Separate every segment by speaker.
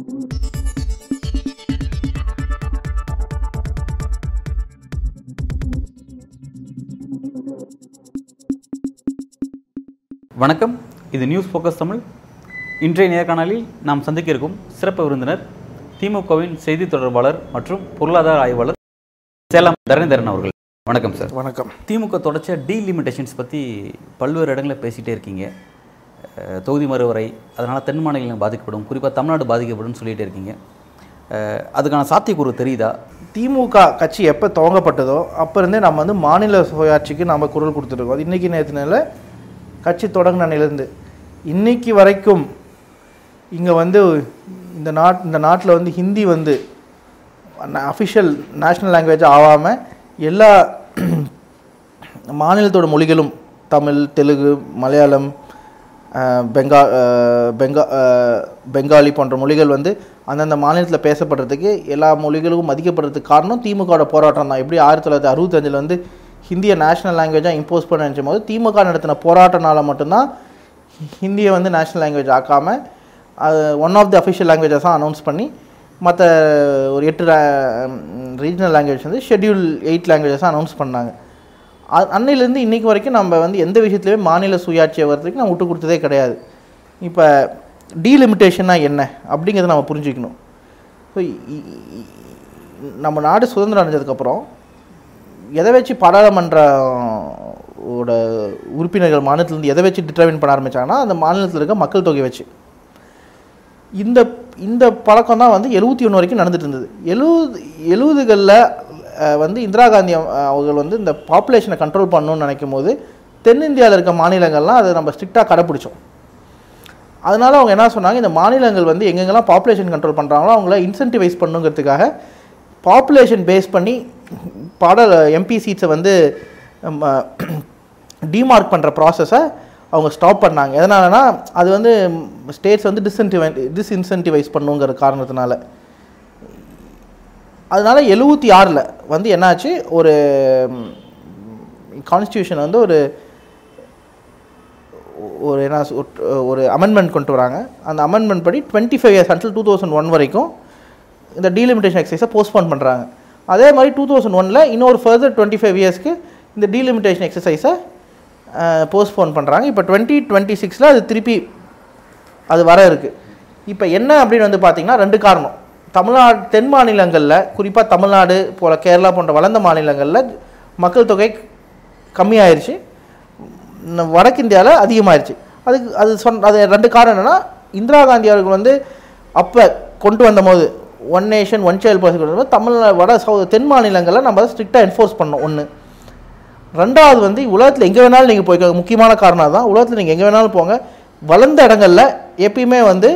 Speaker 1: வணக்கம். இது news focus Tamil. இன்றைய நேர்காணலில் நாம் சந்திக்க இருக்கும் சிறப்பு விருந்தினர் திமுகவின் செய்தி தொடர்பாளர் மற்றும் பொருளாதார ஆய்வாளர் சேலம் தரணிதரன் அவர்கள். வணக்கம் சார்.
Speaker 2: வணக்கம்.
Speaker 1: திமுக தொடர்ச்சியாக டீலிமிட்டேஷன்ஸ் பற்றி பல்வேறு இடங்களில் பேசிகிட்டே இருக்கீங்க. தொகுதி மறுவரை அதனால் தென் மாநிலங்கள் பாதிக்கப்படும். குறிப்பாக தமிழ்நாடு பாதிக்கப்படும் சொல்லிகிட்டே இருக்கீங்க. அதுக்கான சாத்தியக்கூறு தெரியுதா?
Speaker 2: திமுக கட்சி எப்போ துவங்கப்பட்டதோ அப்போ இருந்தே நம்ம வந்து மாநில சுயாட்சிக்கு நம்ம குரல் கொடுத்துருக்கோம். அது இன்றைக்கி நேரத்தினால கட்சி தொடங்கின அன்னையிலேருந்து இன்னைக்கு வரைக்கும் இங்கே வந்து இந்த நாட் இந்த நாட்டில் வந்து ஹிந்தி வந்து அஃபிஷியல் நேஷ்னல் லாங்குவேஜ் ஆகாமல் எல்லா மாநிலத்தோட மொழிகளும் தமிழ் தெலுங்கு மலையாளம் பெங்கா பெங்கா பெங்காலி போன்ற மொழிகள் வந்து அந்தந்த மாநிலத்தில் பேசப்படுறதுக்கு எல்லா மொழிகளும் மதிக்கப்படுறதுக்கு காரணம் திமுகவோட போராட்டம் தான். எப்படி ஆயிரத்தி தொள்ளாயிரத்தி அறுபத்தஞ்சில் வந்து ஹிந்தியை நேஷனல் லாங்குவேஜாக இம்போஸ் பண்ண நினச்சும் போது திமுக நடத்தின போராட்டனால மட்டும்தான் ஹிந்தியை வந்து நேஷ்னல் லாங்குவேஜ் ஆக்காமல் அது ஒன் ஆஃப் தி அஃபிஷியல் லாங்குவேஜஸாக அனௌன்ஸ் பண்ணி மற்ற ஒரு எட்டு ரீஜனல் லாங்குவேஜ் வந்து ஷெட்யூல் எயிட் லாங்குவேஜஸாக அனௌன்ஸ் பண்ணாங்க. அன்னையிலேருந்து இன்றைக்கு வரைக்கும் நம்ம வந்து எந்த விஷயத்துலையுமே மாநில சுயாட்சியை வர்றதுக்கு நம்ம விட்டு கொடுத்ததே கிடையாது. இப்போ டீலிமிட்டேஷன்னா என்ன அப்படிங்கிறத நம்ம புரிஞ்சுக்கணும். ஸோ நம்ம நாடு சுதந்திரம் அடைஞ்சதுக்கப்புறம் எதை வச்சு பாராளுமன்ற உறுப்பினர்கள் மாநிலத்திலேருந்து எதை வச்சு டிட்டர்மின் பண்ண ஆரம்பித்தாங்கன்னா அந்த மாநிலத்தில் இருக்க மக்கள் தொகை வச்சு. இந்த இந்த பழக்கம் தான் வந்து எழுபத்தி ஒன்று வரைக்கும் நடந்துட்டு இருந்தது. எழுபது எழுபதுகளில் வந்து இந்திரா காந்தி அவர்கள் வந்து இந்த பாப்புலேஷனை கண்ட்ரோல் பண்ணணும்னு நினைக்கும் போது தென்னிந்தியாவில் இருக்க மாநிலங்கள்லாம் அதை நம்ம ஸ்ட்ரிக்டாக கடைப்பிடிச்சோம். அதனால் அவங்க என்ன சொன்னாங்க இந்த மாநிலங்கள் வந்து எங்கெங்கெல்லாம் பாப்புலேஷன் கண்ட்ரோல் பண்ணுறாங்களோ அவங்கள இன்சென்டிவைஸ் பண்ணுங்கிறதுக்காக பாப்புலேஷன் பேஸ் பண்ணி பாடல் எம்பி சீட்ஸை வந்து டிமார்க் பண்ணுற ப்ராசஸை அவங்க ஸ்டாப் பண்ணாங்க. எதனாலனா அது வந்து ஸ்டேட்ஸ் வந்து டிஸ்இன்டிவை டிஸ்இன்சென்டிவைஸ் பண்ணுங்கிற காரணத்தினால. அதனால எழுபத்தி ஆறில் வந்து என்னாச்சு? ஒரு கான்ஸ்டியூஷன் வந்து ஒரு ஒரு என்ன ஒரு அமெண்ட்மெண்ட் கொண்டு வராங்க. அந்த அமெண்ட்மெண்ட் படி twenty five years until two thousand one வரைக்கும் இந்த டீலிமிட்டேஷன் எக்ஸசைஸை போஸ்ட்போன் பண்ணுறாங்க அதே மாதிரி டூ தௌசண்ட் ஒனில் இன்னொரு ஃபர்தர் டுவெண்ட்டி ஃபைவ் இயர்ஸ்க்கு இந்த டீலிமிட்டேஷன் எக்ஸசைஸை போஸ்ட்போன் பண்ணுறாங்க இப்போ டுவெண்ட்டி டுவெண்ட்டி சிக்ஸில் அது திருப்பி அது வர இருக்குது இப்போ என்ன அப்படின்னு வந்து பார்த்திங்கன்னா ரெண்டு காரணம். தமிழ்நாடு தென் மாநிலங்களில் குறிப்பாக தமிழ்நாடு போல் கேரளா போன்ற வளர்ந்த மாநிலங்களில் மக்கள் தொகை கம்மியாயிருச்சு. வடக்கிந்தியாவில் வடக்கு அதிகமாயிருச்சு. அதுக்கு அது சொன்ன அது ரெண்டு காரணம் என்னென்னா இந்திரா காந்தி அவர்கள் வந்து அப்போ கொண்டு வந்தபோது one nation one child policy கொண்டு வந்தபோது தமிழ்நாடு வட சௌ தென் மாநிலங்களில் நம்ம அதை ஸ்ட்ரிக்டாக என்ஃபோர்ஸ் பண்ணோம். ஒன்று ரெண்டாவது வந்து உலகத்தில் எங்கே வேணாலும் நீங்கள் போய்க்க முக்கியமான காரணம் தான் உலகத்தில் நீங்கள் எங்கே வேணாலும் போங்க. வளர்ந்த இடங்களில் எப்பயுமே வந்து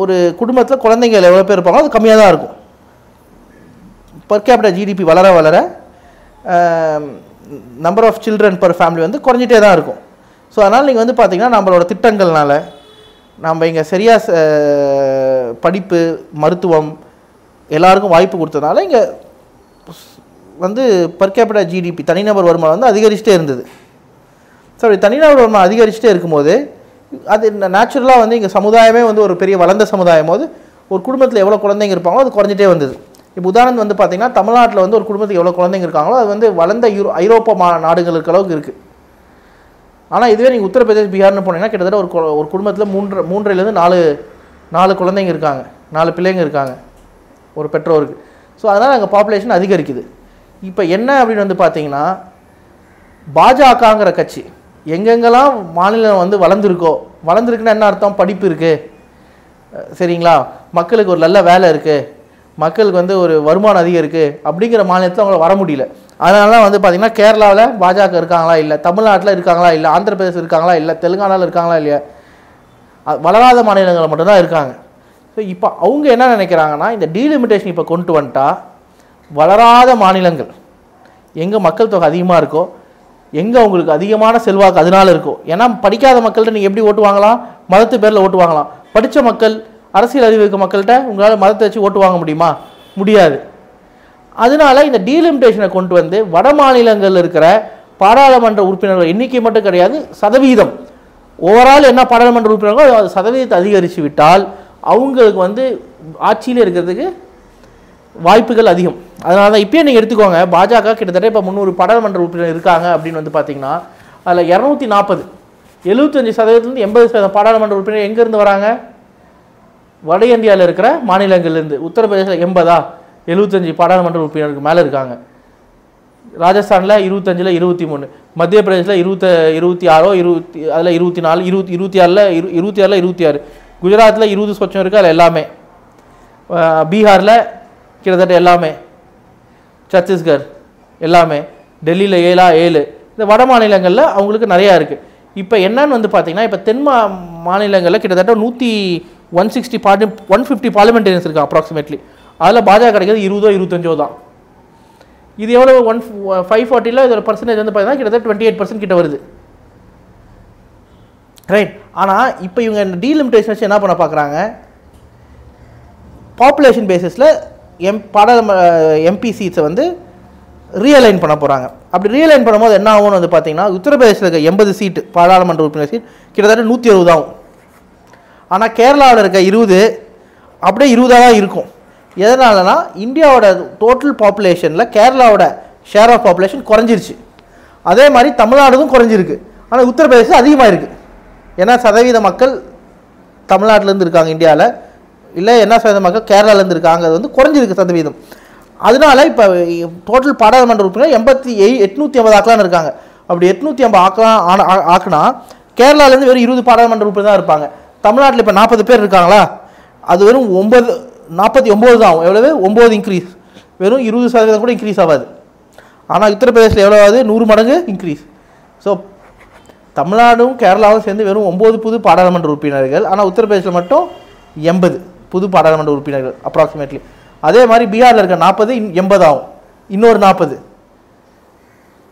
Speaker 2: ஒரு குடும்பத்தில் குழந்தைங்க எவ்வளோ பேர் இருப்பாங்களோ அது கம்மியாக தான் இருக்கும். பர் கேபிட்டல் ஜிடிபி வளர வளர number of children per family வந்து குறைஞ்சிட்டே தான் இருக்கும். ஸோ அதனால் நீங்கள் வந்து பார்த்தீங்கன்னா நம்மளோட திட்டங்கள்னால நம்ம இங்கே சரியாக படிப்பு மருத்துவம் எல்லாருக்கும் வாய்ப்பு கொடுத்ததுனால இங்கே வந்து பர் கேபிட்டல் ஜிடிபி தனிநபர் வருமானம் வந்து அதிகரிச்சுட்டே இருந்தது. ஸோ அப்படி தனிநபர் வருமானம் அதிகரிச்சுட்டே இருக்கும்போது அது நேச்சுரலாக வந்து இங்கே சமுதாயமே வந்து ஒரு பெரிய வளர்ந்த சமுதாயம். போது ஒரு குடும்பத்தில் எவ்வளோ குழந்தைங்க இருப்பாங்களோ அது குறைஞ்சிட்டே வந்தது. இப்போ உதாரணம் வந்து பார்த்தீங்கன்னா தமிழ்நாட்டில் வந்து ஒரு குடும்பத்துக்கு எவ்வளோ குழந்தைங்க இருக்காங்களோ அது வந்து வளர்ந்த யூரோ ஐரோப்பா மா நாடுகளுக்கு அளவுக்கு இருக்குது ஆனால் இதுவே நீங்கள் உத்தரப்பிரதேஷ் பீகார்னு போனீங்கன்னா கிட்டத்தட்ட ஒரு ஒரு குடும்பத்தில் மூன்று மூன்றிலேருந்து நாலு நாலு குழந்தைங்க இருக்காங்க. நாலு பிள்ளைங்க இருக்காங்க. ஒரு பெற்றோருக்கு. ஸோ அதனால் அங்கே பாப்புலேஷன் அதிகரிக்குது. இப்போ என்ன அப்படின்னு வந்து பார்த்தீங்கன்னா பாஜகங்கிற கட்சி எங்கெங்கெல்லாம் மாநிலம் வந்து வளர்ந்துருக்கோ வளர்ந்துருக்குன்னா என்ன அர்த்தம்? படிப்பு இருக்குது சரிங்களா? மக்களுக்கு ஒரு நல்ல வேலை இருக்குது மக்களுக்கு வந்து ஒரு வருமானம் அதிகம் இருக்குது அப்படிங்கிற மாநிலத்தில் அவங்கள வர முடியல. அதனால தான் வந்து பார்த்திங்கன்னா கேரளாவில் பாஜக இருக்காங்களா இல்லை? தமிழ்நாட்டில் இருக்காங்களா இல்லை? ஆந்திர பிரதேசம் இருக்காங்களா இல்லை? தெலுங்கானாவில் இருக்காங்களா இல்லையா? வளராத மாநிலங்களில் மட்டும்தான் இருக்காங்க. ஸோ இப்போ அவங்க என்ன நினைக்கிறாங்கன்னா இந்த டீலிமிட்டேஷன் இப்போ கொண்டு வந்துட்டா வளராத மாநிலங்கள் எங்கே மக்கள் தொகை அதிகமாக இருக்கோ எங்கே உங்களுக்கு அதிகமான செல்வாக்கு அதனால இருக்கும் ஏன்னா படிக்காத மக்கள்கிட்ட நீங்கள் எப்படி ஓட்டு வாங்கலாம்? மதத்து பேரில் ஓட்டு வாங்கலாம். படித்த மக்கள் அரசியல் அறிவு இருக்க மக்கள்கிட்ட உங்களால் மதத்தை வச்சு ஓட்டு வாங்க முடியுமா? முடியாது. அதனால இந்த டீலிமிட்டேஷனை கொண்டு வந்து வட மாநிலங்களில் இருக்கிற பாராளுமன்ற உறுப்பினர்கள் எண்ணிக்கை மட்டும் கிடையாது சதவீதம். ஓவரால் என்ன பாராளுமன்ற உறுப்பினர்களோ அது சதவீதத்தை அதிகரித்து விட்டால் அவங்களுக்கு வந்து ஆட்சியில் இருக்கிறதுக்கு வாய்ப்புகள் அதிகம். அதனால தான் இப்போயே நீங்கள் எடுத்துக்கோங்க பாஜக கிட்டத்தட்ட இப்போ முந்நூறு பாராளுமன்ற உறுப்பினர் இருக்காங்க அப்படின்னு வந்து பார்த்தீங்கன்னா அதில் இரநூத்தி நாற்பது எழுபத்தஞ்சு சதவீதத்துலேருந்து எண்பது சதவீதம் பாராளுமன்ற உறுப்பினர் எங்கேருந்து வராங்க? வட இந்தியாவில் இருக்கிற மாநிலங்கள்லேருந்து உத்தரப்பிரதேசில் எண்பதா? எழுபத்தஞ்சு பாராளுமன்ற உறுப்பினருக்கு மேலே இருக்காங்க. ராஜஸ்தானில் இருபத்தஞ்சில் இருபத்தி மூணு மத்திய பிரதேசில் இருபத்த இருபத்தி ஆறோ இருபத்தி அதில் இருபத்தி நாலு இருபத்தி இருபத்தி ஆறில் இரு இருபத்தி ஆறில் இருபத்தி ஆறு குஜராத்தில் இருபது சொச்சம் இருக்குது அதில் எல்லாமே. பீகாரில் கிட்டத்தட்ட எல்லாமே சத்தீஸ்கர் எல்லாமே டெல்லியில் ஏழா ஏழு இந்த வட மாநிலங்களில் அவங்களுக்கு நிறையா இருக்குது இப்போ என்னன்னு வந்து பார்த்தீங்கன்னா இப்போ தென் மா மாநிலங்களில் கிட்டத்தட்ட நூற்றி one sixty party one fifty parliamentarians இருக்குது அப்ராக்சிமேட்லி அதில் பாஜக கிடைக்கிறது இருபதோ இருபத்தஞ்சோ தான். இது எவ்வளோ ஒன் ஃபைவ் ஃபார்ட்டியில் இதோட பர்சன்டேஜ் வந்து பார்த்தீங்கன்னா கிட்டத்தட்ட டுவெண்ட்டி எயிட் பர்சன்ட் கிட்ட வருது. ரைட் ஆனால் இப்போ இவங்க டீலிமிட்டேஷன் வச்சு என்ன பண்ண பார்க்குறாங்க பாப்புலேஷன் பேசிஸில் எம் பாராளும எம்பி சீட்ஸை வந்து ரீஅலைன் பண்ண போகிறாங்க அப்படி ரீஅலைன் பண்ணும்போது என்ன ஆகும்னு வந்து பார்த்தீங்கன்னா உத்தரப்பிரதேசில் இருக்க எண்பது சீட்டு பாராளுமன்ற உறுப்பினர் சீட் கிட்டத்தட்ட நூற்றி அறுபது ஆகும். ஆனால் கேரளாவில் இருக்க இருபது அப்படியே இருபதாக தான் இருக்கும். எதனாலனா இந்தியாவோட டோட்டல் பாப்புலேஷனில் கேரளாவோட ஷேர் ஆஃப் பாப்புலேஷன் குறைஞ்சிருச்சு. அதே மாதிரி தமிழ்நாடுதும் குறைஞ்சிருக்கு. ஆனால் உத்தரப்பிரதேசம் அதிகமாக இருக்குது ஏன்னா சதவீத மக்கள் தமிழ்நாட்டிலேருந்து இருக்காங்க இந்தியாவில் இல்லை என்ன சதவீத மக்கள்? கேரளாலேருந்து இருக்காங்க அது வந்து குறைஞ்சிருக்கு சதவீதம். அதனால இப்போ டோட்டல் பாராளுமன்ற உறுப்பினர் எண்பத்தி எய் எட்நூற்றி ஐம்பது ஆக்கலான்னு இருக்காங்க. அப்படி எட்நூற்றி ஐம்பது ஆக்கலாம் ஆன- ஆ- ஆக்குனா கேரளாலேருந்து வெறும் இருபது பாராளுமன்ற உறுப்பினர் தான் இருப்பாங்க. தமிழ்நாட்டில் இப்போ நாற்பது பேர் இருக்காங்களா? அது வெறும் ஒன்பது நாற்பத்தி ஒம்பது தான் ஆகும். எவ்வளவு? ஒம்பது இன்க்ரீஸ் வெறும் இருபது சதவீதம் கூட இன்க்ரீஸ் ஆகாது. ஆனால் உத்தரப்பிரதேசில் எவ்வளோ ஆகுது? நூறு மடங்கு இன்க்ரீஸ் ஸோ தமிழ்நாடும் கேரளாவும் சேர்ந்து வெறும் ஒம்பது புது பாராளுமன்ற உறுப்பினர்கள். ஆனால் உத்தரப்பிரதேசில் மட்டும் எண்பது. புது பாராளுமன்ற உறுப்பினர்கள் அப்ராக்சிமேட்லி அதே மாதிரி பீகாரில் இருக்க நாற்பது எண்பது ஆகும் இன்னொரு நாற்பது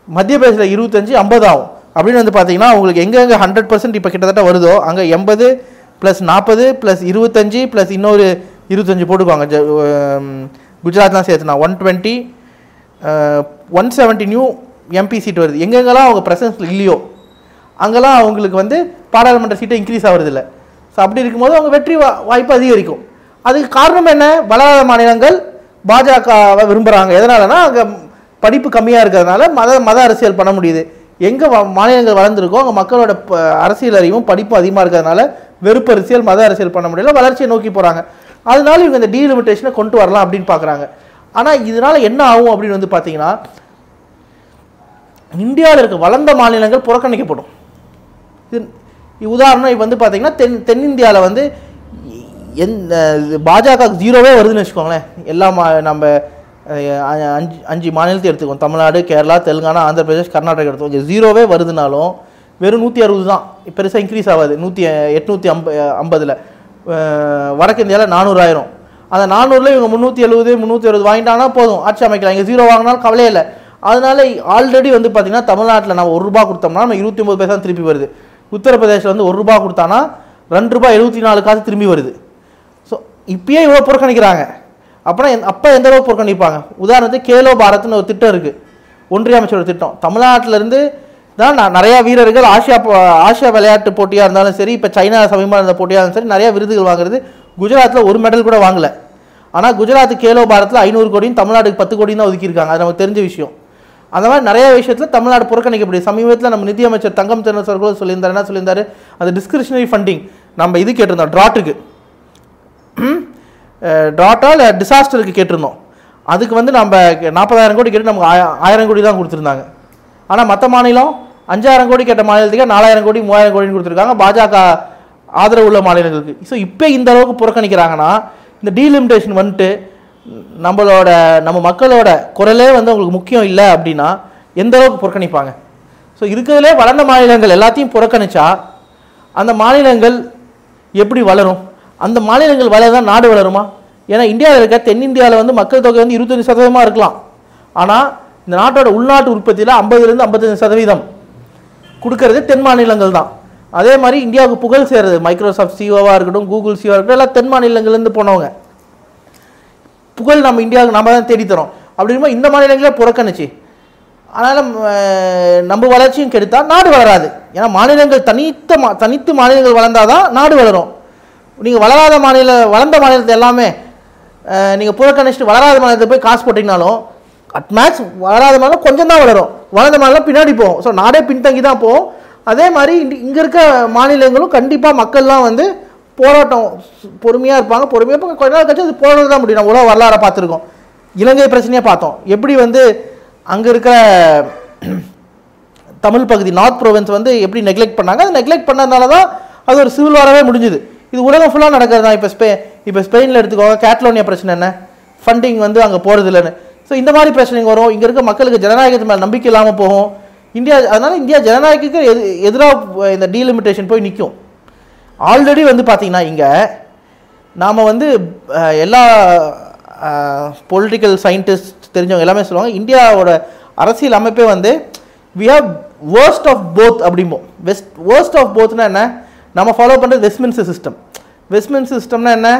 Speaker 2: மத்திய பிரதேசில் இருபத்தஞ்சு ஐம்பது ஆகும் அப்படின்னு வந்து பார்த்தீங்கன்னா உங்களுக்கு எங்கெங்கே ஹண்ட்ரட் பர்சன்ட் இப்போ கிட்டத்தட்ட வருதோ அங்கே எண்பது ப்ளஸ் நாற்பது ப்ளஸ் இருபத்தஞ்சி ப்ளஸ் இன்னொரு இருபத்தஞ்சு போட்டுக்குவாங்க குஜராத்லாம் சேர்த்துனா one twenty one seventy new MP seat வருது. எங்கெங்கெல்லாம் அவங்க ப்ரெசன்ஸில் இல்லையோ அங்கெல்லாம் அவங்களுக்கு வந்து பாராளுமன்ற சீட்டை இன்க்ரீஸ் ஆகிறது இல்லை ஸோ அப்படி இருக்கும்போது அவங்க வெற்றி வா- வாய்ப்பு அதிகரிக்கும். அதுக்கு காரணம் என்ன? வளராத மாநிலங்கள் பாஜகவை விரும்புகிறாங்க எதனாலனா அங்கே படிப்பு கம்மியாக இருக்கிறதுனால மத மத அரசியல் பண்ண முடியுது. எங்கே மாநிலங்கள் வளர்ந்துருக்கோ அங்கே மக்களோட ப- அரசியல் அறிவும் படிப்பும் அதிகமாக இருக்கிறதுனால வெறுப்பு அரசியல் மத அரசியல் பண்ண முடியல. வளர்ச்சியை நோக்கி போகிறாங்க அதனால இவங்க இந்த டீலிமிட்டேஷனை கொண்டு வரலாம் அப்படின்னு பார்க்குறாங்க ஆனால் இதனால் என்ன ஆகும் அப்படின்னு வந்து பார்த்தீங்கன்னா இந்தியாவில் இருக்க வளர்ந்த மாநிலங்கள் புறக்கணிக்கப்படும். இது இது உதாரணம் இப்போ வந்து பார்த்தீங்கன்னா தென் தென்னிந்தியாவில் வந்து எந்த பாஜக ஜீரோவே வருதுன்னு வச்சுக்கோங்களேன். எல்லா மா நம்ம அஞ்சு அஞ்சு மாநிலத்தை எடுத்துக்கோம் தமிழ்நாடு கேரளா தெலுங்கானா ஆந்திர பிரதேஷ் கர்நாடகா எடுத்துக்கோம் ஜீரோவே வருதுனாலும் வெறும் நூற்றி அறுபது தான் பெருசாக இன்க்ரீஸ் ஆகாது. நூற்றி எட்நூற்றி ஐம்ப ஐம்பதில். வடக்கு இந்தியாவில் நானூறாயிரம். அந்த நானூறில் இவங்க முந்நூற்றி எழுபது முந்நூற்றி அறுபது வாங்கிட்டாங்கன்னா போதும். ஆட்சி அமைக்கலாம் இங்கே ஜீரோ வாங்கினாலும் கவலையே இல்லை. அதனால ஆல்ரெடி வந்து பார்த்தீங்கன்னா தமிழ்நாட்டில் நம்ம ஒரு ரூபா கொடுத்தோம்னா நம்ம இருபத்தி ஒம்பது பைசா திருப்பி வருது. உத்தரப்பிரதேசில் வந்து ஒரு ரூபா கொடுத்தானா ரெண்டு ரூபாய் எழுபத்தி நாலு காசு திரும்பி வருது. இப்பயே இவ்வளோ புறக்கணிக்கிறாங்க. அப்போனா அப்போ எந்த அளவுக்கு புறக்கணிப்பாங்க? உதாரணத்துக்கு கேலோ பாரத்னு ஒரு திட்டம் இருக்குது ஒன்றிய அமைச்சரோட திட்டம். தமிழ்நாட்டிலேருந்து தான் நான் நிறையா வீரர்கள் ஆசியா ஆசியா விளையாட்டு போட்டியாக இருந்தாலும் சரி இப்போ சைனா சமீபமாக இருந்த போட்டியாக இருந்தாலும் சரி நிறையா விருதுகள் வாங்குறது. குஜராத்தில் ஒரு மெடல் கூட வாங்கலை. ஆனால் குஜராத் கேலோ பாரத்தில் ஐநூறு கோடியும் தமிழ்நாடுக்கு பத்து கோடியும் தான் ஒதுக்கியிருக்காங்க. அது நமக்கு தெரிஞ்ச விஷயம். அந்த மாதிரி நிறைய விஷயத்தில் தமிழ்நாடு புறக்கணிக்கப்படுது. சமீபத்தில் நம்ம நிதியமைச்சர் தங்கம் தென்னரசர் கூட சொல்லியிருந்தாரு. என்ன சொல்லியிருந்தாரு? அந்த டிஸ்கிரிஷனரி ஃபண்டிங் நம்ம இது கேட்டிருந்தோம். ட்ராட்டுக்கு ட்ராட்டா இல்லை டிசாஸ்டருக்கு கேட்டிருந்தோம். அதுக்கு வந்து நம்ம நாற்பதாயிரம் கோடி கேட்டு நமக்கு ஆயிரம் கோடி தான் கொடுத்துருந்தாங்க. ஆனால் மற்ற மாநிலம் அஞ்சாயிரம் கோடி கேட்ட மாநிலத்துக்கே நாலாயிரம் கோடி மூவாயிரம் கோடின்னு கொடுத்துருக்காங்க. பாஜக ஆதரவு உள்ள மாநிலங்களுக்கு. ஸோ இப்போ இந்த அளவுக்கு புறக்கணிக்கிறாங்கன்னா இந்த டீலிமிட்டேஷன் வந்துட்டு நம்மளோட நம்ம மக்களோட குரலே வந்து அவங்களுக்கு முக்கியம் இல்லை அப்படின்னா எந்த அளவுக்கு புறக்கணிப்பாங்க? ஸோ இருக்கிறதுலே வளர்ந்த மாநிலங்கள் எல்லாத்தையும் புறக்கணிச்சா அந்த மாநிலங்கள் எப்படி வளரும்? அந்த மாநிலங்கள் வளர்தான் நாடு வளருமா? ஏன்னா இந்தியாவில் இருக்க தென்னிந்தியாவில் வந்து மக்கள் தொகை வந்து இருபத்தஞ்சு சதவீதமாக இருக்கலாம். ஆனால் இந்த நாட்டோட உள்நாட்டு உற்பத்தியில் ஐம்பதுலேருந்து ஐம்பத்தஞ்சு சதவீதம். கொடுக்கறது தென் மாநிலங்கள் தான். அதே மாதிரி இந்தியாவுக்கு புகழ் சேர்றது மைக்ரோசாஃப்ட் சிஓவாக இருக்கட்டும் கூகுள் சிஓவாக இருக்கட்டும் எல்லாம் தென் மாநிலங்கள்லேருந்து போனவங்க. புகழ் நம்ம இந்தியாவுக்கு நம்ம தான் தேடித்தரோம். அப்படிங்கும்போது இந்த மாநிலங்களே புறக்கணிச்சு. அதனால் நம்ம வளர்ச்சியும் கெடுத்தால் நாடு வளராது. ஏன்னா மாநிலங்கள் தனித்த மா தனித்து மாநிலங்கள் வளர்ந்தாதான் நாடு வளரும். நீங்கள் வளராத மாநில வளர்ந்த மாநிலத்தை எல்லாமே நீங்கள் புறக்கணிச்சுட்டு வளராத மாநிலத்தை போய் காசு போட்டிங்கனாலும் அட் மேட்ச் வளராத மாநிலம் கொஞ்சம் தான் வளரும். வளர்ந்த மாநிலம் பின்னாடி போகும். ஸோ நாடே பின்தங்கி தான் போகும். அதே மாதிரி இங்கே இருக்க மாநிலங்களும் கண்டிப்பாக மக்கள்லாம் வந்து போராட்டம் பொறுமையாக இருப்பாங்க. பொறுமையாக இருப்பாங்க. கொஞ்ச நாள் கழிச்சு அது போராட்டம் தான் முடியும். நம்ம உலக வரலாறை பார்த்துருக்கோம். இலங்கை பிரச்சனையாக பார்த்தோம். எப்படி வந்து அங்கே இருக்கிற தமிழ் பகுதி நார்த் ப்ரொவின்ஸ் வந்து எப்படி நெக்லெக்ட் பண்ணாங்க? அது நெக்லெக்ட் பண்ணதுனால தான் அது ஒரு சிவில் வாரவே முடிஞ்சுது. இது உலகம் ஃபுல்லாக நடக்கிறது? தான் இப்போ ஸ்பெ இப்போ ஸ்பெயினில் எடுத்துக்கோங்க கேட்லோனியா பிரச்சனை என்ன? ஃபண்டிங் வந்து அங்கே போகிறது இல்லைன்னு ஸோ இந்த மாதிரி பிரச்சனைங்க வரும். இங்கே இருக்க மக்களுக்கு ஜனநாயகத்து மேலே நம்பிக்கை இல்லாமல் போகும். இந்தியா அதனால் இந்தியா ஜனநாயகத்துக்கு எது எதிராக இந்த டீலிமிட்டேஷன் போய் நிற்கும் ஆல்ரெடி வந்து பார்த்தீங்கன்னா இங்கே நாம் வந்து எல்லா பொலிட்டிக்கல் சயின்டிஸ்ட் தெரிஞ்சவங்க எல்லாமே சொல்லுவாங்க இந்தியாவோட அரசியல் அமைப்பே வந்து we have worst of both அப்படிம்போம். West worst of போத்னா என்ன? நம்ம ஃபாலோ பண்ணுறது வெஸ்ட்மின்ஸ்டர் சிஸ்டம் வெஸ்ட்மின்ஸ்டர் சிஸ்டம்னா என்ன?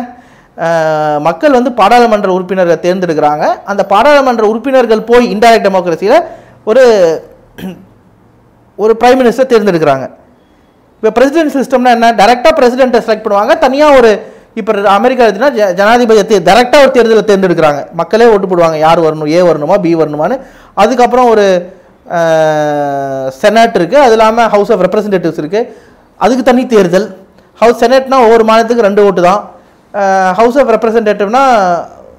Speaker 2: மக்கள் வந்து பாராளுமன்ற உறுப்பினரை தேர்ந்தெடுக்கிறாங்க. அந்த பாராளுமன்ற உறுப்பினர்கள் போய் இன்டைரக்ட் டெமோக்ரஸியில் ஒரு ஒரு பிரைம் மினிஸ்டர் தேர்ந்தெடுக்கிறாங்க. இப்போ பிரசிடென்ட் சிஸ்டம்னா என்ன? டேரெக்டாக பிரசிடென்ட்டை செலக்ட் பண்ணுவாங்க. தனியாக ஒரு இப்போ அமெரிக்கா எடுத்துனா ஜனாதிபதி ஜனாதிபதியை டேரெக்டாக ஒரு தேர்தலை தேர்ந்தெடுக்கிறாங்க. மக்களே ஓட்டு போடுவாங்க. யார் வரணும் ஏ வரணுமா பி வரணுமான்னு. அதுக்கப்புறம் ஒரு செனட் இருக்குது அது இல்லாமல் ஹவுஸ் ஆஃப் ரெப்ரசன்டேட்டிவ்ஸ் இருக்குது அதுக்கு தனி தேர்தல். ஹவுஸ் செனட்னா ஒவ்வொரு மாநிலத்துக்கு ரெண்டு ஓட்டு தான். ஹவுஸ் ஆஃப் ரெப்ரசன்டேட்டிவ்னா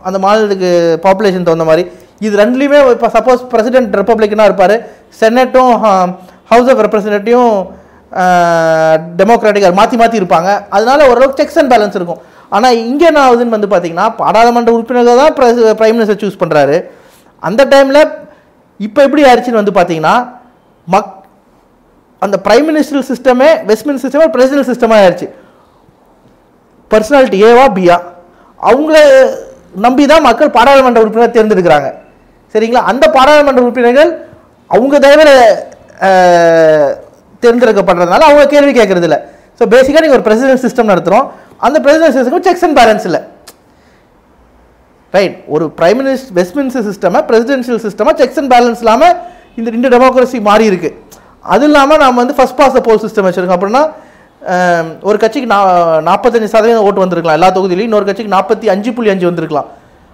Speaker 2: அந்த மாநிலத்துக்கு பாப்புலேஷன் தகுந்த மாதிரி. இது ரெண்டுலேயுமே இப்போ சப்போஸ் பிரசிடென்ட் ரிப்பப்ளிக்கனாக இருப்பார். செனட்டும் ஹவுஸ் ஆஃப் ரெப்ரசன்டேட்டிவும் டெமோக்ராட்டிக் மாற்றி மாற்றி இருப்பாங்க. அதனால ஓரளவுக்கு செக்ஸ் அண்ட் பேலன்ஸ் இருக்கும். ஆனால் இங்கே என்ன ஆகுதுன்னு வந்து பார்த்தீங்கன்னா பாராளுமன்ற உறுப்பினர்கள் தான் பிரைம் மினிஸ்டர் சூஸ் பண்ணுறாரு அந்த டைமில் இப்போ எப்படி ஆயிடுச்சுன்னு வந்து பார்த்தீங்கன்னா மக் அந்த பிரைம் மினிஸ்டர் சிஸ்டமே வெஸ்ட்மினிஸ்டர் சிஸ்டமே பிரசிடல் சிஸ்டமாக ஆயிடுச்சு பர்சனாலிட்டி ஏவா பியா அவங்கள நம்பி தான் மக்கள் பாராளுமன்ற உறுப்பினர் தேர்ந்தெடுக்கிறாங்க. சரிங்களா? அந்த பாராளுமன்ற உறுப்பினர்கள் அவங்க தவிர தேர்ந்தெடுக்கப்படுறதுனால அவங்க கேள்வி கேட்கறது இல்லை ஸோ பேசிக்காக நீங்கள் ஒரு பிரசிடென்ட் சிஸ்டம் நடத்துகிறோம் அந்த president system checks and balance இல்லை. ரைட் ஒரு பிரைம் மினிஸ்டர் வெஸ்ட்மின்ஸ்டர் சிஸ்டமாக பிரசிடென்ஷியல் சிஸ்டமாக செக்ஸ் அண்ட் பேலன்ஸ் இல்லாமல் இந்த ரெண்டு டெமோக்ரஸி மாறி இருக்குது அது இல்லாமல் நம்ம வந்து ஃபர்ஸ்ட் பாஸ் த போல் சிஸ்டம் வச்சுருக்கோம். அப்படின்னா ஒரு கட்சிக்கு நா நாற்பத்தஞ்சு சதவீதம் ஓட்டு வந்திருக்கலாம் எல்லா தொகுதியிலையும். இன்னொரு கட்சிக்கு நாற்பத்தி அஞ்சு புள்ளி அஞ்சு வந்திருக்கலாம்.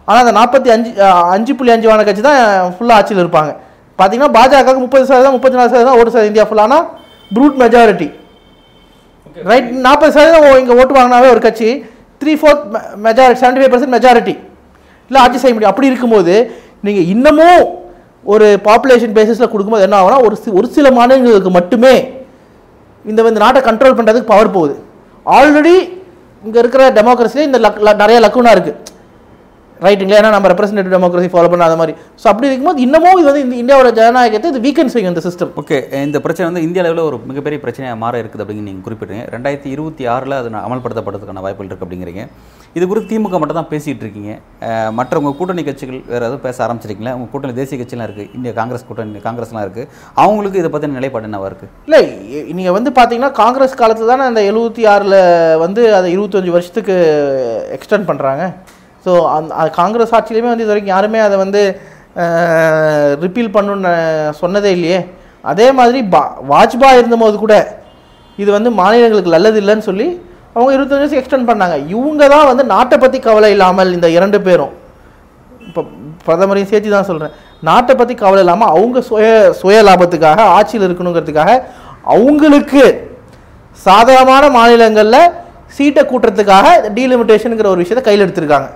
Speaker 2: ஆனால் அந்த நாற்பத்தி அஞ்சு அஞ்சு புள்ளி அஞ்சு வான கட்சி தான் ஃபுல்லாக ஆட்சியில் இருப்பாங்க. பார்த்தீங்கன்னா பாஜகவுக்கு முப்பது சதவீதம் முப்பத்தி நாலு சதவீதம் ஓட்டு சதவீதம். இந்தியா ஃபுல்லானா ப்ரூட் மெஜாரிட்டி ரைட் நாற்பது சதவீதம் இங்கே ஓட்டு வாங்கினாவே ஒரு கட்சி three fourth majority seventy five percent majority இல்லை ஆட்சி செய்ய முடியும். அப்படி இருக்கும்போது நீங்கள் இன்னமும் ஒரு பாப்புலேஷன் பேசிஸில் கொடுக்கும்போது என்ன ஆகும்னா ஒரு ஒரு சில மாநிலங்களுக்கு மட்டுமே இந்த இந்த நாட்டை கண்ட்ரோல் பண்ணுறதுக்கு பவர் போகுது. ஆல்ரெடி இங்கே இருக்கிற டெமோக்ரஸிலே இந்த லக் நிறைய லக்குனா இருக்குது ரைட்டுங்களா ஏன்னா நம்ம ரெப்ரஸன்டேட்டிவ் டெமோக்ரஸி ஃபாலோ பண்ணாத மாதிரி. ஸோ அப்படி இருக்கும்போது இன்னமும் இது வந்து இந்த இந்தியாவோட ஜனநாயகத்தை இது வீக்கன் செய்யும் இந்த சிஸ்டம்
Speaker 1: ஓகே இந்த பிரச்சனை வந்து இந்திய அளவில் ஒரு மிகப்பெரிய பிரச்சனையாக மாற இருக்குது அப்படின்னு நீங்கள் குறிப்பிட்றீங்க ரெண்டாயிரத்தி இருபத்தி ஆறில் அது அமல்படுத்தப்படுறதுக்கான வாய்ப்புகள் இருக்குது அப்படிங்கிறீங்க. இது குறித்து திமுக மட்டும் தான் பேசிகிட்டு இருக்கீங்க. மற்ற உங்கள் கூட்டணி கட்சிகள் வேறு எதுவும் பேச ஆரம்பிச்சிருக்கீங்களா? உங்கள் கூட்டணி தேசிய கட்சிலாம் இருக்குது இந்திய காங்கிரஸ் கூட்டணி காங்கிரஸ்லாம் இருக்குது அவங்களுக்கு இதை பற்றின நிலைப்பாடு என்னவா இருக்குது
Speaker 2: இல்லை நீங்கள் வந்து பார்த்தீங்கன்னா காங்கிரஸ் காலத்தில் தானே அந்த எழுபத்தி ஆறில் வந்து அதை இருபத்தஞ்சி வருஷத்துக்கு எக்ஸ்டெண்ட் பண்ணுறாங்க ஸோ அந்த காங்கிரஸ் ஆட்சியிலுமே வந்து இது வரைக்கும் யாருமே அதை வந்து ரிப்பீல் பண்ணுன்னு சொன்னதே இல்லையே. அதே மாதிரி பா வாஜ்பாய் இருந்தபோது கூட இது வந்து மாநிலங்களுக்கு நல்லது இல்லைன்னு சொல்லி அவங்க இருபத்தஞ்சு வருஷம் எக்ஸ்டெண்ட் பண்ணாங்க. இவங்க தான் வந்து நாட்டை பற்றி கவலை இல்லாமல் இந்த இரண்டு பேரும். இப்போ பிரதமரையும் சேர்த்து தான் சொல்கிறேன் நாட்டை பற்றி கவலை இல்லாமல் அவங்க சுய சுய லாபத்துக்காக ஆட்சியில் இருக்கணுங்கிறதுக்காக அவங்களுக்கு சாதகமான மாநிலங்களில் சீட்டை கூட்டுறதுக்காக டீலிமிட்டேஷனுங்கிற ஒரு விஷயத்தை கையில் எடுத்திருக்காங்க.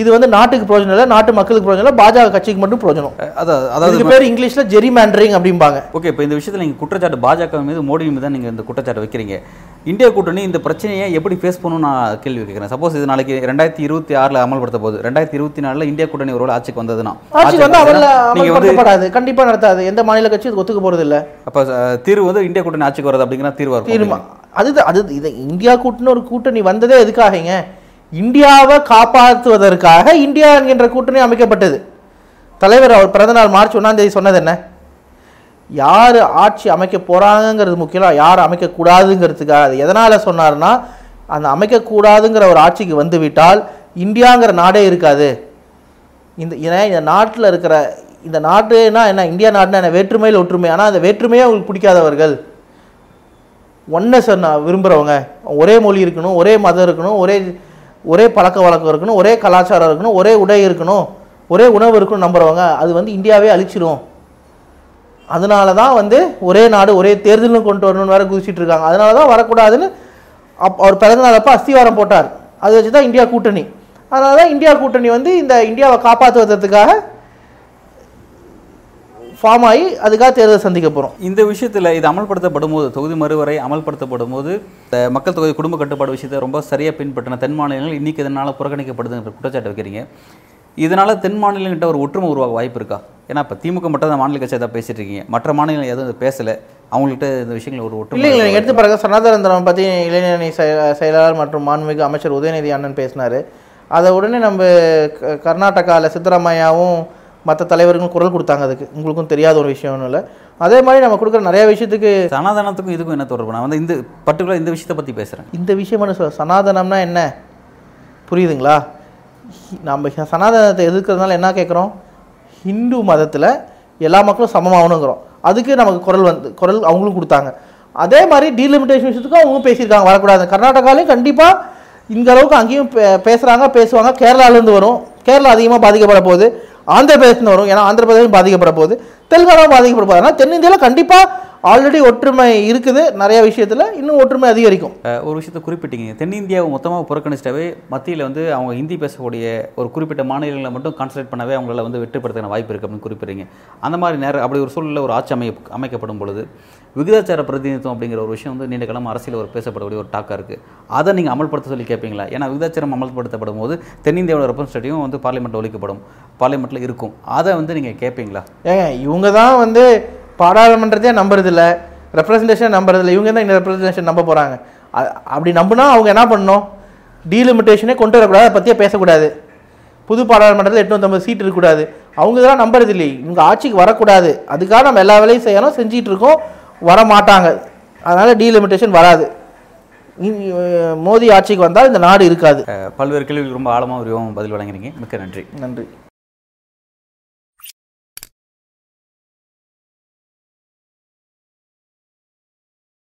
Speaker 2: இது வந்து நாட்டுக்கு பிரயோஜனம் இல்லை நாட்டு மக்களுக்கு பிரயோஜனம் இல்லை பாஜக கட்சிக்கு மட்டும் பிரயோஜனம்.
Speaker 1: அதாவது அதாவது
Speaker 2: பேர் இங்கிலீஷில் ஜெரி மேண்டரிங் அப்படிம்பாங்க.
Speaker 1: ஓகே இப்போ இந்த விஷயத்தில் நீங்கள் குற்றச்சாட்டு பாஜக மீது மோடி மீது தான் நீங்கள் இந்த குற்றச்சாட்டு வைக்கிறீங்க. இந்தியா கூட்டணி இந்த பிரச்சனையை எப்படி ஃபேஸ் பண்ணணும்னு நான் கேள்வி கேட்குறேன். சப்போஸ் இது நாளைக்கு ரெண்டாயிரத்தி இருபத்தி ஆறில் அமல்படுத்த போகுது ரெண்டாயிரத்தி இருபத்தி நாலில் இந்தியா கூட்டணி ஒருவேளை ஆட்சிக்கு வந்ததுன்னா
Speaker 2: ஆட்சிக்கு வந்து அமல்படுத்தப்படாது கண்டிப்பாக நடத்தாது. எந்த மாநில இதுக்கு ஒத்துக்க போகிறது இல்லை.
Speaker 1: அப்போ தீர்வு வந்து இந்தியா கூட்டணி ஆட்சிக்கு வருது அப்படிங்கிற தீர்வா இருக்கும்.
Speaker 2: அதுதான் அது இது இந்தியா கூட்டணி ஒரு கூட்டணி வந்ததே எதுக்காகங்க? இந்தியாவை காப்பாற்றுவதற்காக இந்தியா என்கின்ற கூட்டணி அமைக்கப்பட்டது. தலைவர் அவர் பிறந்த நாள் மார்ச் ஒன்றாம் தேதி சொன்னது என்ன? யார் ஆட்சி அமைக்க போகிறாங்கிறது முக்கியம் யார் அமைக்கக்கூடாதுங்கிறதுக்காக அது எதனால் சொன்னார்னா அந்த அமைக்கக்கூடாதுங்கிற ஒரு ஆட்சிக்கு வந்துவிட்டால் இந்தியாங்கிற நாடே இருக்காது. இந்த ஏன்னா இந்த நாட்டில் இருக்கிற இந்த நாட்டுனா என்ன இந்தியா நாடுனா என்ன வேற்றுமையில் ஒற்றுமை. ஆனால் அந்த வேற்றுமையே அவங்களுக்கு பிடிக்காதவர்கள். ஒன்னஸ் விரும்புகிறவங்க ஒரே மொழி இருக்கணும் ஒரே மதம் இருக்கணும் ஒரே ஒரே பழக்க வழக்கம் இருக்கணும் ஒரே கலாச்சாரம் இருக்கணும் ஒரே உடை இருக்கணும் ஒரே உணவு இருக்கணும் நம்புறவங்க அது வந்து இந்தியாவே அழிச்சிடும் அதனால தான் வந்து ஒரே நாடு ஒரே தேர்தலும் கொண்டு வரணும்னு வேற குதிச்சிட்டு இருக்காங்க. அதனால தான் வரக்கூடாதுன்னு அப் அவர் பிறந்த நாள் அப்போ அஸ்திவாரம் போட்டார். அதை வச்சு தான் இந்தியா கூட்டணி. அதனால தான் இந்தியா கூட்டணி வந்து இந்த இந்தியாவை காப்பாற்றுவதற்காக ஃபார்ம் ஆகி அதுக்காக தேர்தல் சந்திக்க போகிறோம்
Speaker 1: இந்த விஷயத்தில் இது அமல்படுத்தப்படும் போது தொகுதி மறுவரை அமல்படுத்தப்படும் போது மக்கள் தொகை குடும்ப கட்டுப்பாடு விஷயத்தை ரொம்ப சரியாக பின்பற்றின தென் மாநிலங்கள் இன்னைக்கு இதனால் புறக்கணிக்கப்படுதுன்ற குற்றச்சாட்டு வைக்கிறீங்க. இதனால தென் மாநிலங்கிட்ட ஒரு ஒற்றுமை உருவாக வாய்ப்பு இருக்கா? ஏன்னா இப்போ திமுக மட்டும் தான் மாநில கட்சி தான் பேசிட்டு இருக்கீங்க. மற்ற மாநிலங்கள் எதுவும் பேசலை. அவங்கள்ட்ட இந்த விஷயங்கள் ஒரு ஒற்றுமை
Speaker 2: இல்லைங்களா நீங்கள் எடுத்து பாருங்க. சனாதனந்திரம் பற்றி இளைஞரணி செயல- செயலாளர் மற்றும் மாண்புமிகு அமைச்சர் உதயநிதி அண்ணன் பேசினார். அதை உடனே நம்ம கர்நாடகாவில் சித்தராமையாவும் மற்ற தலைவர்களும் குரல் கொடுத்தாங்க அதுக்கு. உங்களுக்கும் தெரியாத ஒரு விஷயம் ஒன்றும் இல்லை. அதே மாதிரி நம்ம கொடுக்குற நிறைய விஷயத்துக்கு
Speaker 1: சனாதனத்துக்கும் இதுக்கும் என்ன தொடர்பு? நான் வந்து இந்த பர்டிகுலர் இந்த விஷயத்தை பற்றி பேசுகிறேன்
Speaker 2: இந்த விஷயம் என்ன சொல்ல சனாதனம்னா என்ன? புரியுதுங்களா? நம்ம சனாதனத்தை எதிர்க்கிறதுனால என்ன கேட்குறோம்? ஹிந்து மதத்தில் எல்லா மக்களும் சமமாகணுங்கிறோம். அதுக்கு நமக்கு குரல் வந்து குரல் அவங்களும் கொடுத்தாங்க. அதே மாதிரி டீலிமிட்டேஷன் விஷயத்துக்கும் அவங்க பேசியிருக்காங்க வரக்கூடாது. கர்நாடகாலையும் கண்டிப்பாக இந்த அளவுக்கு அங்கேயும் பே- பேசுறாங்க பேசுவாங்க. கேரளாலேருந்து வரும். கேரளா அதிகமாக பாதிக்கப்பட போகுது. ஆந்திர பிரதேசம் வரும் ஏன்னா ஆந்திர பிரதேசம் பாதிக்கப்பட போகுது தெலுங்கானா பாதிக்கப்பட போகுது ஆனால் தென்னிந்தியாவில் கண்டிப்பாக ஆல்ரெடி ஒற்றுமை இருக்குது நிறைய விஷயத்தில். இன்னும் ஒற்றுமை அதிகரிக்கும்.
Speaker 1: ஒரு விஷயத்தை குறிப்பிட்டீங்க. தென்னிந்தியாவை மொத்தமாக புறக்கணிச்சிட்டாவே மத்தியில் வந்து அவங்க ஹிந்தி பேசக்கூடிய ஒரு குறிப்பிட்ட மாநிலங்களை மட்டும் கான்சன்ட்ரேட் பண்ணவே அவங்களால வந்து வெற்றிப்படுத்த வாய்ப்பு இருக்குது அப்படின்னு குறிப்பிடுறீங்க. அந்த மாதிரி நேரம் அப்படி ஒரு சூழலில் ஒரு ஆட்சி அமைய அமைக்கப்படும் பொழுது விகிதாச்சார பிரதிநிதித்துவம் அப்படிங்கிற ஒரு விஷயம் வந்து நீண்ட காலம் அரசியல் ஒரு பேசப்படக்கூடிய ஒரு டாக்காக இருக்குது அதை நீங்கள் அமல்படுத்த சொல்லி கேட்பீங்களா ஏன்னா விகிதாச்சாரம் அமல்படுத்தப்படும் போது தென்னிந்தியாவோட ரெப்ரஸன்டேட்டிவும் வந்து பார்லிமெண்ட் ஒழிக்கப்படும். பார்லிமெண்ட்டில் இருக்கும். அதை வந்து நீங்கள் கேட்பீங்களா
Speaker 2: ஏங்க இவங்க தான் வந்து பாராளுமன்றத்தையே நம்புறதில்ல ரெப்ரசன்டேஷன் நம்புறதில்ல. இவங்க தான் இந்த ரெப்ரசன்டேஷன் நம்ப போகிறாங்க அப்படி நம்பினா அவங்க என்ன பண்ணணும்? டீலிமிட்டேஷனே கொண்டு வரக்கூடாது அதை பற்றியே பேசக்கூடாது. புது பாராளுமன்றத்தில் எட்நூற்றம்பது சீட் இருக்கக்கூடாது. அவங்க இதெல்லாம் நம்புறது இல்லை இவங்க ஆட்சிக்கு வரக்கூடாது. அதுக்காக நம்ம எல்லா வேலையும் செய்யணும் செஞ்சிகிட்டு இருக்கோம். வர மாட்டாங்க அதனால் டீலிமிட்டேஷன் வராது. மோடி ஆட்சிக்கு வந்தால் இந்த நாடு இருக்காது.
Speaker 1: பல்வேறு கேள்விகளுக்கு ரொம்ப ஆழமாக விரிவாகவும் பதில் வழங்குறீங்க மிக்க நன்றி.
Speaker 2: நன்றி.